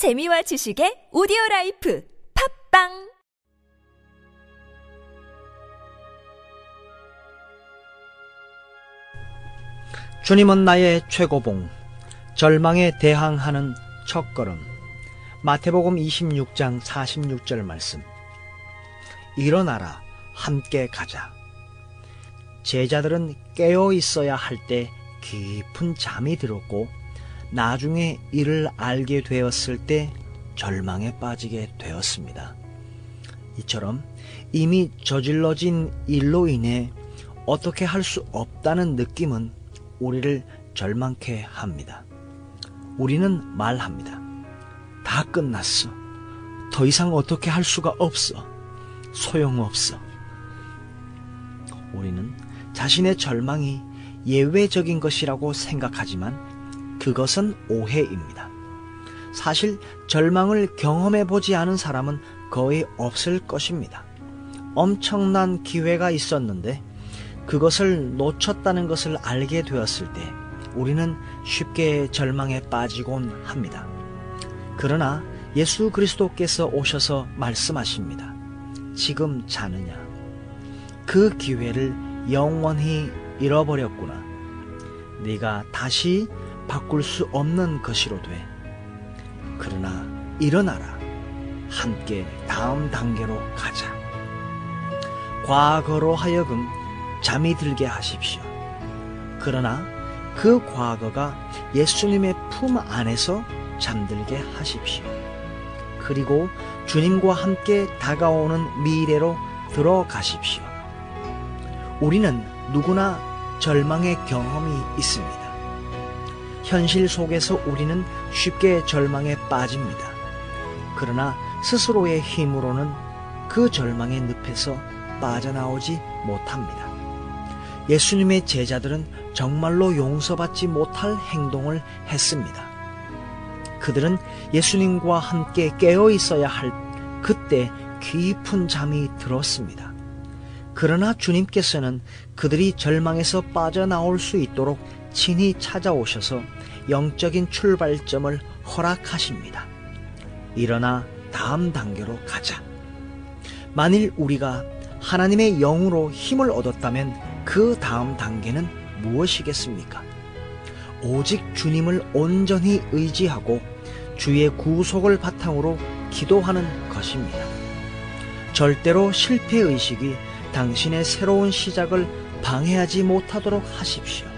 재미와 지식의 오디오 라이프 팟빵 주님은 나의 최고봉, 절망에 대항하는 첫걸음. 마태복음 26장 46절 말씀. 일어나라, 함께 가자. 제자들은 깨어 있어야 할 때 깊은 잠이 들었고, 나중에 이를 알게 되었을 때 절망에 빠지게 되었습니다. 이처럼 이미 저질러진 일로 인해 어떻게 할 수 없다는 느낌은 우리를 절망케 합니다. 우리는 말합니다. 다 끝났어. 더 이상 어떻게 할 수가 없어. 소용없어. 우리는 자신의 절망이 예외적인 것이라고 생각하지만 그것은 오해입니다. 사실 절망을 경험해 보지 않은 사람은 거의 없을 것입니다. 엄청난 기회가 있었는데 그것을 놓쳤다는 것을 알게 되었을 때 우리는 쉽게 절망에 빠지곤 합니다. 그러나 예수 그리스도께서 오셔서 말씀하십니다. 지금 자느냐? 그 기회를 영원히 잃어버렸구나. 네가 다시 바꿀 수 없는 것이로 돼. 그러나 일어나라. 함께 다음 단계로 가자. 과거로 하여금 잠이 들게 하십시오. 그러나 그 과거가 예수님의 품 안에서 잠들게 하십시오. 그리고 주님과 함께 다가오는 미래로 들어가십시오. 우리는 누구나 절망의 경험이 있습니다. 현실 속에서 우리는 쉽게 절망에 빠집니다. 그러나 스스로의 힘으로는 그 절망의 늪에서 빠져나오지 못합니다. 예수님의 제자들은 정말로 용서받지 못할 행동을 했습니다. 그들은 예수님과 함께 깨어 있어야 할 그때 깊은 잠이 들었습니다. 그러나 주님께서는 그들이 절망에서 빠져나올 수 있도록 친히 찾아오셔서 영적인 출발점을 허락하십니다. 일어나 다음 단계로 가자. 만일 우리가 하나님의 영으로 힘을 얻었다면 그 다음 단계는 무엇이겠습니까? 오직 주님을 온전히 의지하고 주의 구속을 바탕으로 기도하는 것입니다. 절대로 실패의식이 당신의 새로운 시작을 방해하지 못하도록 하십시오.